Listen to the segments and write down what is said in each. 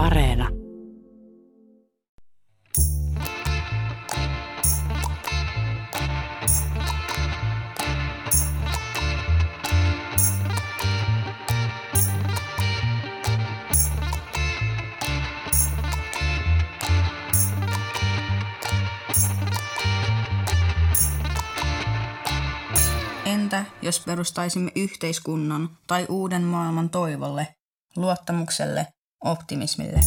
Areena. Entä jos perustaisimme yhteiskunnan tai uuden maailman toivolle, luottamukselle, optimismille?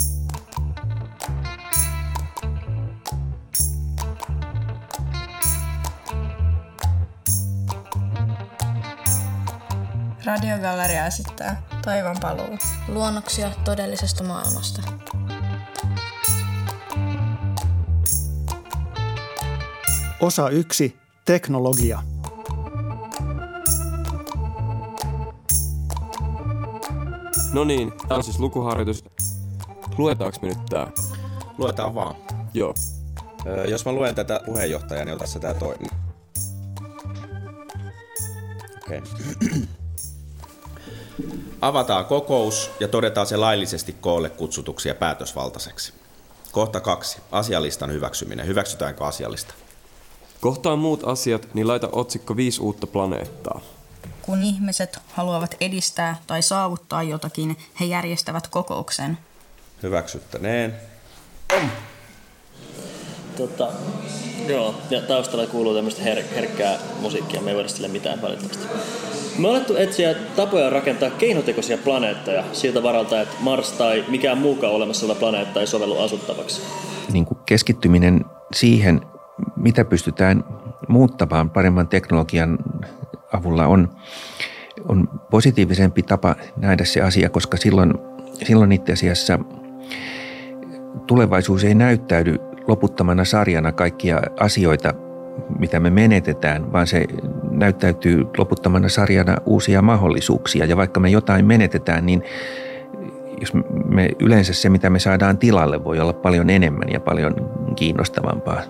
Radiogalleria esittää Taivaan paluu. Luonnoksia todellisesta maailmasta. Osa 1. Teknologia. No niin, tää on siis lukuharjoitus. Luetaanko me nyt tää? Luetaan vaan. Joo. Öö, jos mä luen tätä puheenjohtajaa, niin ota se tää toinen. Okei. Okay. Avataan kokous ja todetaan se laillisesti koolle kutsutuksi ja päätösvaltaiseksi. Kohta kaksi. Asialistan hyväksyminen. Hyväksytäänkö asialista? Kohtaan muut asiat, niin laita otsikko viisi uutta planeettaa. Kun ihmiset haluavat edistää tai saavuttaa jotakin, he järjestävät kokouksen. Hyväksyttäneen. Tota, joo, ja taustalla kuuluu tämmöistä her- herkkää musiikkia, me ei voida sille mitään valitettavasti. Me on alettu etsiä tapoja rakentaa keinotekoisia planeettoja siltä varalta, että Mars tai mikään muukaan olemassa oleva planeetta ei sovellu asuttavaksi. Niin kuin keskittyminen siihen, mitä pystytään muuttamaan paremman teknologian avulla on, on positiivisempi tapa nähdä se asia, koska silloin, silloin itse asiassa tulevaisuus ei näyttäydy loputtomana sarjana kaikkia asioita, mitä me menetetään, vaan se näyttäytyy loputtomana sarjana uusia mahdollisuuksia. Ja vaikka me jotain menetetään, niin jos me yleensä se, mitä me saadaan tilalle, voi olla paljon enemmän ja paljon kiinnostavampaa.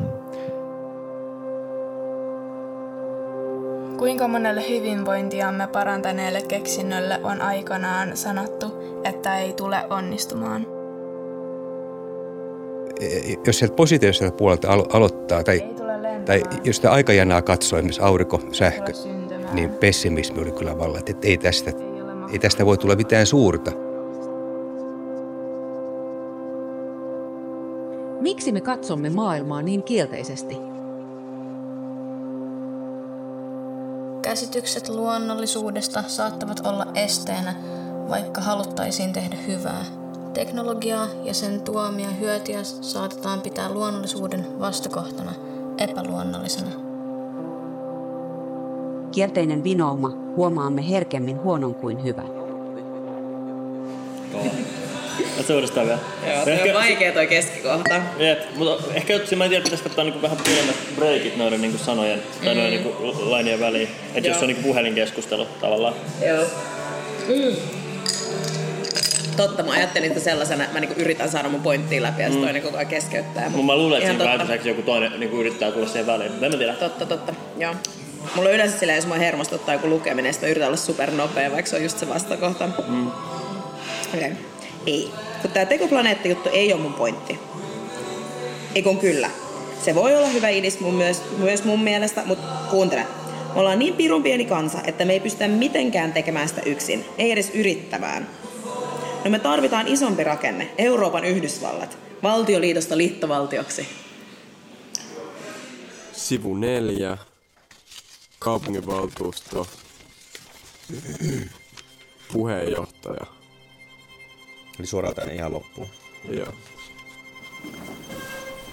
Kuinka monelle hyvinvointiamme parantaneelle keksinnölle on aikanaan sanottu, että ei tule onnistumaan? Jos sieltä positiiviselta puolelta alo- aloittaa, tai, tai jos sitä aikajanaa katsoo, esimerkiksi aurinko, sähkö, niin pessimismi oli kyllä valla, että ei tästä, ei tästä voi tulla mitään suurta. Miksi me katsomme maailmaa niin kielteisesti? Käsitykset luonnollisuudesta saattavat olla esteenä, vaikka haluttaisiin tehdä hyvää. Teknologiaa ja sen tuomia hyötyjä saatetaan pitää luonnollisuuden vastakohtana, epäluonnollisena. Kielteinen vinouma huomaamme herkemmin huonon kuin hyvän. Oletko uudestaan vielä? Joo, toi on vaikea toi keskikohta. Jep, mutta ehkä mä en tiedä, pitäisikö ottaa niinku vähän pienemmät breakit noiden niinku sanojen tai Mm. noiden niinku lainien väliin. Että jos se on niinku puhelinkeskustelu tavallaan. Joo. Mm. Totta, mä ajattelin sitä sellaisena, että mä niinku yritän saada mun pointtia läpi ja mm. Mm. toinen koko ajan keskeyttää. Mutta mä luulen, että siinä joku toinen niinku yrittää tulla siihen väliin. Mutta en mä tiedä. Totta, totta. Joo. Mulla on yleensä silleen, jos mä hermostuttaa joku lukeminen, sitten mä yritän olla supernopea, vaikka se on just se vastakohta. Mm. Okei. Okay. Ei. Kun tää tekoplaneetta-juttu ei ole mun pointti. Ei kun kyllä. Se voi olla hyvä idis mun myös, myös mun mielestä, mutta kuuntele. Me ollaan niin pirun pieni kansa, että me ei pystytä mitenkään tekemään sitä yksin. Ei edes yrittämään. No me tarvitaan isompi rakenne. Euroopan Yhdysvallat. Valtioliitosta liittovaltioksi. Sivu neljä. Kaupunginvaltuusto. Puheenjohtaja. Eli suoraan tänne ihan loppuun. Joo.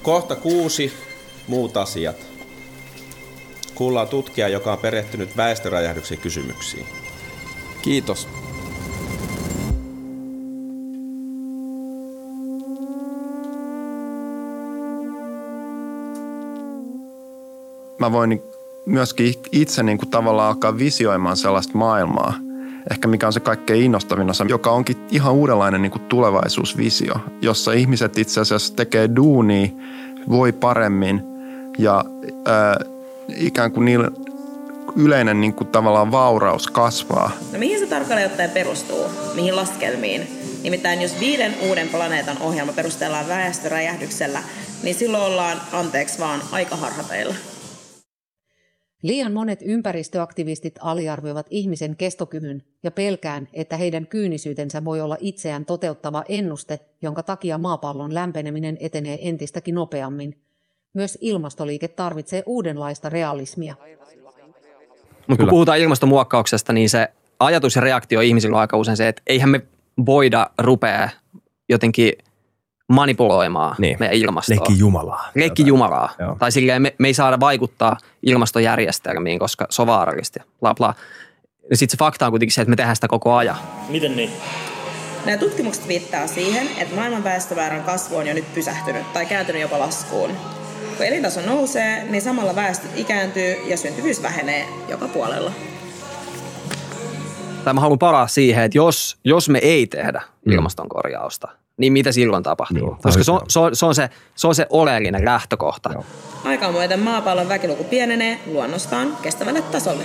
Kohta kuusi. Muut asiat. Kuullaan tutkija, joka on perehtynyt väestöräjähdyksen kysymyksiin. Kiitos. mä voin myöskin itse niin kuin tavallaan alkaa visioimaan sellaista maailmaa, ehkä mikä on se kaikkein innostavin osa, joka onkin ihan uudenlainen niin kuin tulevaisuusvisio, jossa ihmiset itse asiassa tekee duunia, voi paremmin ja ää, ikään kuin niillä yleinen niin kuin tavallaan vauraus kasvaa. No mihin se tarkalleen ottaen perustuu? Mihin laskelmiin? Nimittäin jos viiden uuden planeetan ohjelma perustellaan väestöräjähdyksellä, niin silloin ollaan, anteeksi vaan, aika harhateilla. Liian monet ympäristöaktivistit aliarvioivat ihmisen kestokyvyn ja pelkään, että heidän kyynisyytensä voi olla itseään toteuttava ennuste, jonka takia maapallon lämpeneminen etenee entistäkin nopeammin. Myös ilmastoliike tarvitsee uudenlaista realismia. Mutta kun puhutaan ilmastonmuokkauksesta, niin se ajatus ja reaktio ihmisillä on aika usein se, että eihän me voida rupea jotenkin manipuloimaan niin. meidän ilmastoa. Leikki Jumalaa. Leikki Jumalaa. Joo. Tai silleen me, me ei saada vaikuttaa ilmastojärjestelmiin, koska se on vaarallista. Bla, bla. Sitten se fakta on kuitenkin se, että me tehdään sitä koko ajan. Miten niin? Nämä tutkimukset viittaa siihen, että maailman väestömäärän kasvu on jo nyt pysähtynyt tai kääntynyt jopa laskuun. Kun elintaso nousee, niin samalla väestö ikääntyy ja syntyvyys vähenee joka puolella. Tai mä haluan paraa siihen, että jos, jos me ei tehdä mm. ilmastonkorjausta, niin mitä silloin tapahtuu? Joo, Koska se on, se, on, se, on se, se on se oleellinen lähtökohta. Joo. Aikaa myöten maapallon väkiluku pienenee luonnostaan kestävälle tasolle.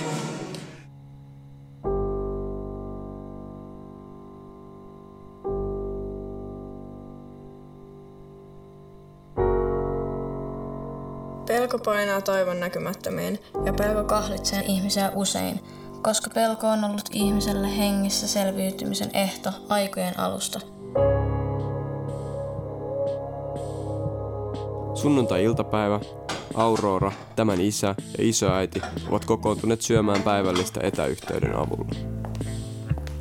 Pelko painaa toivon näkymättömiin ja pelko kahlitsee ihmisiä usein, koska pelko on ollut ihmiselle hengissä selviytymisen ehto aikojen alusta. Sunnuntai-iltapäivä, Aurora, tämän isä ja isoäiti ovat kokoontuneet syömään päivällistä etäyhteyden avulla.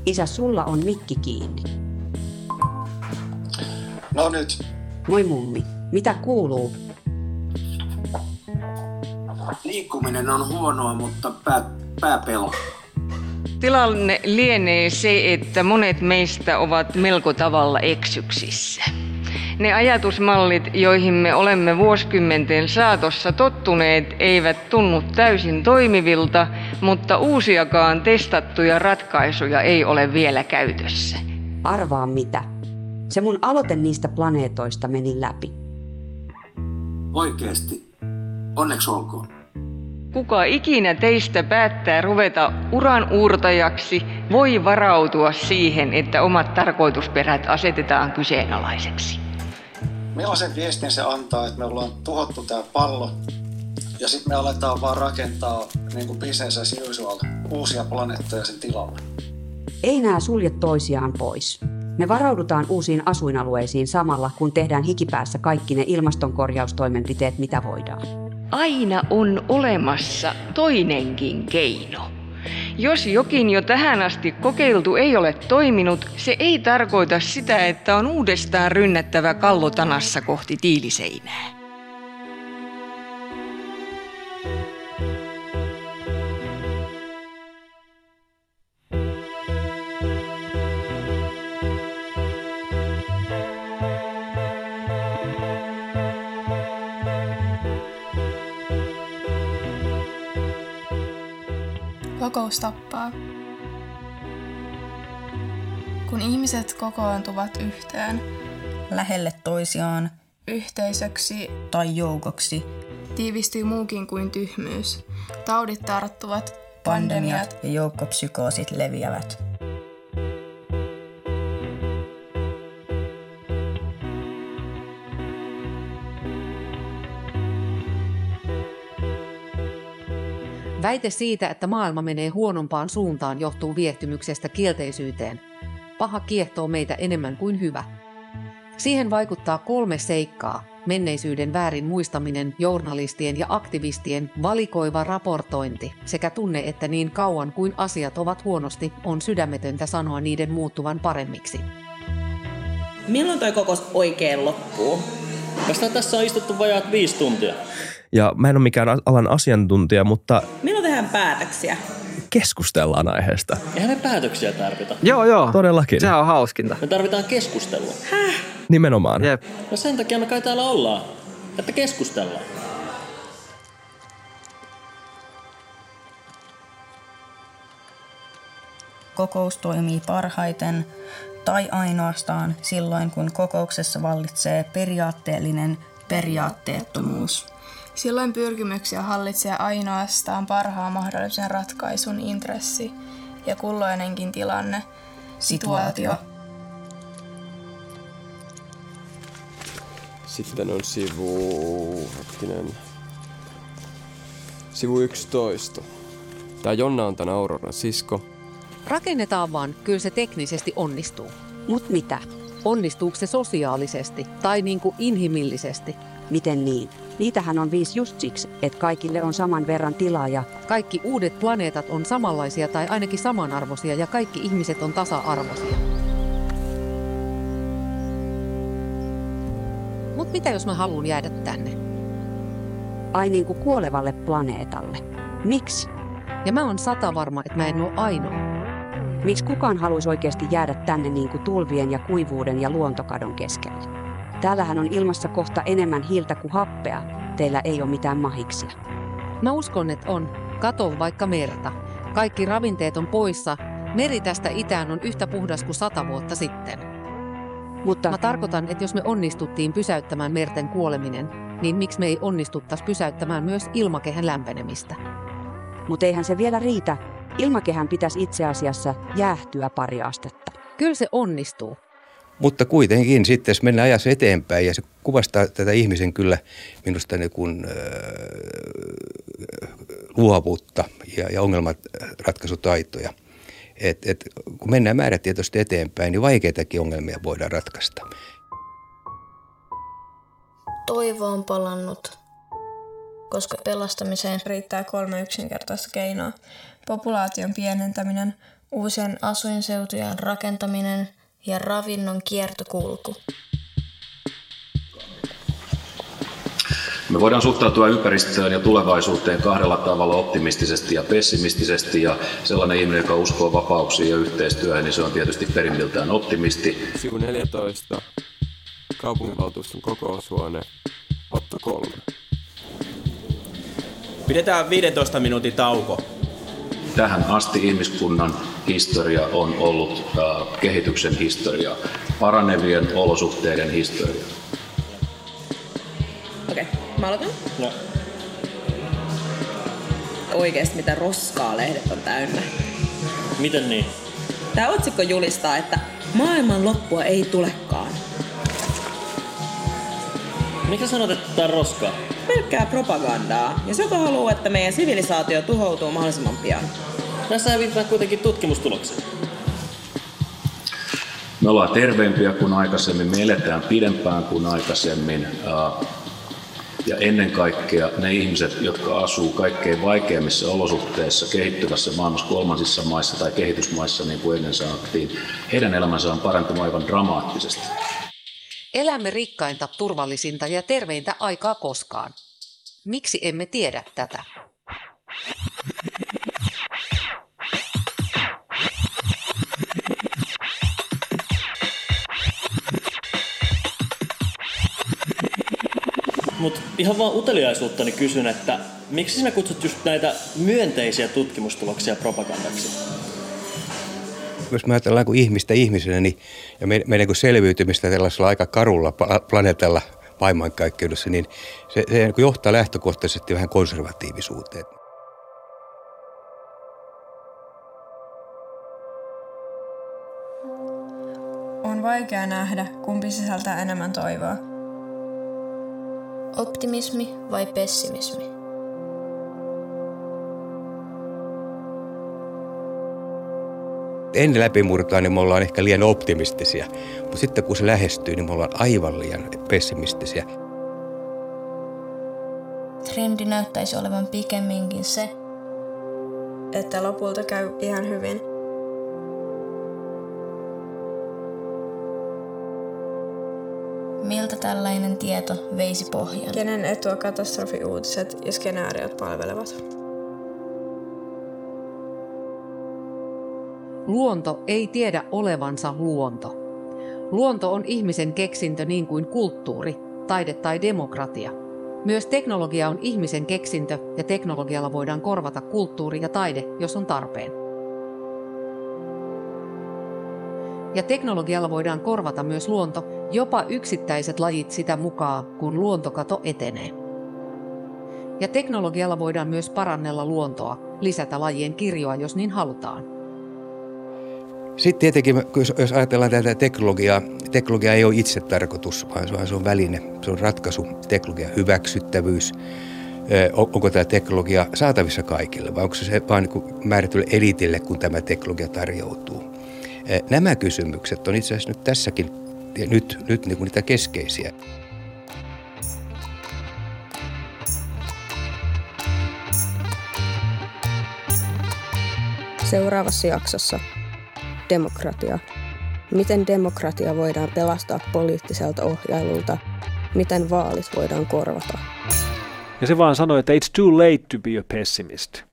Isä, sulla on mikki kiinni. No nyt. Moi mummi, mitä kuuluu? Liikkuminen on huonoa, mutta pää, pää pelaa. Tilanne lienee se, että monet meistä ovat melko tavalla eksyksissä. Ne ajatusmallit, joihin me olemme vuosikymmenten saatossa tottuneet, eivät tunnu täysin toimivilta, mutta uusiakaan testattuja ratkaisuja ei ole vielä käytössä. Arvaa mitä. Se mun aloite niistä planeetoista meni läpi. Oikeesti. Onneksi olkoon. Kuka ikinä teistä päättää ruveta uran uurtajaksi, voi varautua siihen, että omat tarkoitusperät asetetaan kyseenalaiseksi. Millaisen viestin se antaa, että me ollaan tuhottu tämä pallo ja sitten me aletaan vaan rakentaa niin kuin business as usual, uusia planeettoja sen tilalle? Ei nämä sulje toisiaan pois. Me varaudutaan uusiin asuinalueisiin samalla, kun tehdään hikipäässä kaikki ne ilmastonkorjaustoimenpiteet, mitä voidaan aina on olemassa toinenkin keino. Jos jokin jo tähän asti kokeiltu ei ole toiminut, se ei tarkoita sitä, että on uudestaan rynnättävä kallotanassa kohti tiiliseinää. Kokous tappaa. Kun ihmiset kokoontuvat yhteen, lähelle toisiaan, yhteisöksi tai joukoksi, tiivistyy muukin kuin tyhmyys. Taudit tarttuvat, pandemiat ja joukkopsykoosit leviävät. Väite siitä, että maailma menee huonompaan suuntaan, johtuu viehtymyksestä kielteisyyteen. Paha kiehtoo meitä enemmän kuin hyvä. Siihen vaikuttaa kolme seikkaa. Menneisyyden väärin muistaminen, journalistien ja aktivistien valikoiva raportointi sekä tunne, että niin kauan kuin asiat ovat huonosti, on sydämetöntä sanoa niiden muuttuvan paremmiksi. Milloin toi kokous oikein loppuu? Tästä tässä on istuttu vajaat viisi tuntia. Ja mä en ole mikään alan asiantuntija, mutta... Milloin tehdään päätöksiä? Keskustellaan aiheesta. Eihän me päätöksiä tarvita. Joo, joo. Todellakin. Sehän on hauskinta. Me tarvitaan keskustelua. Häh? Nimenomaan. Jep. No sen takia me kai täällä ollaan. Että keskustellaan. Kokous toimii parhaiten tai ainoastaan silloin, kun kokouksessa vallitsee periaatteellinen periaatteettomuus. Silloin pyrkimyksiä hallitsee ainoastaan parhaan mahdollisen ratkaisun intressi ja kulloinenkin tilanne, situaatio. Sitten on sivu... Hetkinen. Sivu 11. Tämä Jonna on tämän Auroran sisko. Rakennetaan vaan, kyllä se teknisesti onnistuu. Mut mitä? Onnistuuko se sosiaalisesti tai niin kuin inhimillisesti? Miten niin? Niitähän on viisi just siksi, että kaikille on saman verran tilaa ja... Kaikki uudet planeetat on samanlaisia tai ainakin samanarvoisia ja kaikki ihmiset on tasa-arvoisia. Mut mitä jos mä haluan jäädä tänne? Ai niin kuin kuolevalle planeetalle. Miksi? Ja mä oon sata varma, että mä en ole ainoa. Miksi kukaan haluaisi oikeasti jäädä tänne niin kuin tulvien ja kuivuuden ja luontokadon keskelle? Täällähän on ilmassa kohta enemmän hiiltä kuin happea. Teillä ei ole mitään mahiksia. Mä uskon, että on. Kato vaikka merta. Kaikki ravinteet on poissa. Meri tästä itään on yhtä puhdas kuin sata vuotta sitten. Mutta... Mä tarkoitan, että jos me onnistuttiin pysäyttämään merten kuoleminen, niin miksi me ei onnistuttaisi pysäyttämään myös ilmakehän lämpenemistä? Mutta eihän se vielä riitä. Ilmakehän pitäisi itse asiassa jäähtyä pari astetta. Kyllä se onnistuu. Mutta kuitenkin sitten, jos mennään ajassa eteenpäin, ja se kuvastaa tätä ihmisen kyllä minusta niin kuin, äh, luovuutta ja, ja ongelmanratkaisutaitoja. Et, et, kun mennään määrätietoisesti eteenpäin, niin vaikeitakin ongelmia voidaan ratkaista. Toivo on palannut, koska pelastamiseen riittää kolme yksinkertaista keinoa. Populaation pienentäminen, uusien asuinseutujen rakentaminen ja ravinnon kiertokulku. Me voidaan suhtautua ympäristöön ja tulevaisuuteen kahdella tavalla optimistisesti ja pessimistisesti. Ja sellainen ihminen, joka uskoo vapauksiin ja yhteistyöhön, niin se on tietysti perimmiltään optimisti. Sivu 14. Kaupunginvaltuuston kokoushuone. Otto 3. Pidetään 15 minuutin tauko. Tähän asti ihmiskunnan historia on ollut äh, kehityksen historia, paranevien olosuhteiden historia. Okei, okay, mä aloitan? No. Oikeesti mitä roskaa lehdet on täynnä. Miten niin? Tää otsikko julistaa, että maailman loppua ei tulekaan. Miksi sanot, että tää on roskaa? Pelkkää propagandaa. Ja se, joka haluaa, että meidän sivilisaatio tuhoutuu mahdollisimman pian. Tässä viitataan kuitenkin tutkimustuloksia. Me ollaan terveempiä kuin aikaisemmin, me eletään pidempään kuin aikaisemmin. Ja ennen kaikkea ne ihmiset, jotka asuu kaikkein vaikeimmissa olosuhteissa kehittyvässä maailmassa, kolmansissa maissa tai kehitysmaissa, niin kuin ennen sanottiin, heidän elämänsä on parantunut aivan dramaattisesti. Elämme rikkainta, turvallisinta ja terveintä aikaa koskaan. Miksi emme tiedä tätä? Mutta ihan vaan uteliaisuuttani kysyn, että miksi sinä kutsut just näitä myönteisiä tutkimustuloksia propagandaksi? Jos me ajatellaan kuin ihmistä ihmisenä niin, ja meidän, meidän kuin selviytymistä tällaisella aika karulla planeetalla maailmankaikkeudessa, niin se, se niin johtaa lähtökohtaisesti vähän konservatiivisuuteen. On vaikea nähdä, kumpi sisältää enemmän toivoa. Optimismi vai pessimismi? Ennen läpimurtoa niin me ollaan ehkä liian optimistisia, mutta sitten kun se lähestyy, niin me ollaan aivan liian pessimistisiä. Trendi näyttäisi olevan pikemminkin se, että lopulta käy ihan hyvin. Miltä tällainen tieto veisi pohjan? Kenen etua katastrofiuutiset ja skenaariot palvelevat? Luonto ei tiedä olevansa luonto. Luonto on ihmisen keksintö niin kuin kulttuuri, taide tai demokratia. Myös teknologia on ihmisen keksintö ja teknologialla voidaan korvata kulttuuri ja taide, jos on tarpeen. Ja teknologialla voidaan korvata myös luonto, jopa yksittäiset lajit sitä mukaan, kun luontokato etenee. Ja teknologialla voidaan myös parannella luontoa, lisätä lajien kirjoa, jos niin halutaan. Sitten tietenkin, jos ajatellaan tätä teknologiaa, teknologia ei ole itse tarkoitus, vaan se on väline, se on ratkaisu, teknologian hyväksyttävyys. Onko tämä teknologia saatavissa kaikille vai onko se vain niin määrätylle elitille, kun tämä teknologia tarjoutuu? Nämä kysymykset on itse asiassa nyt tässäkin nyt, nyt niin kuin niitä keskeisiä. Seuraavassa jaksossa demokratia. Miten demokratia voidaan pelastaa poliittiselta ohjailulta? Miten vaalit voidaan korvata? Ja se vaan sanoi, että it's too late to be a pessimist.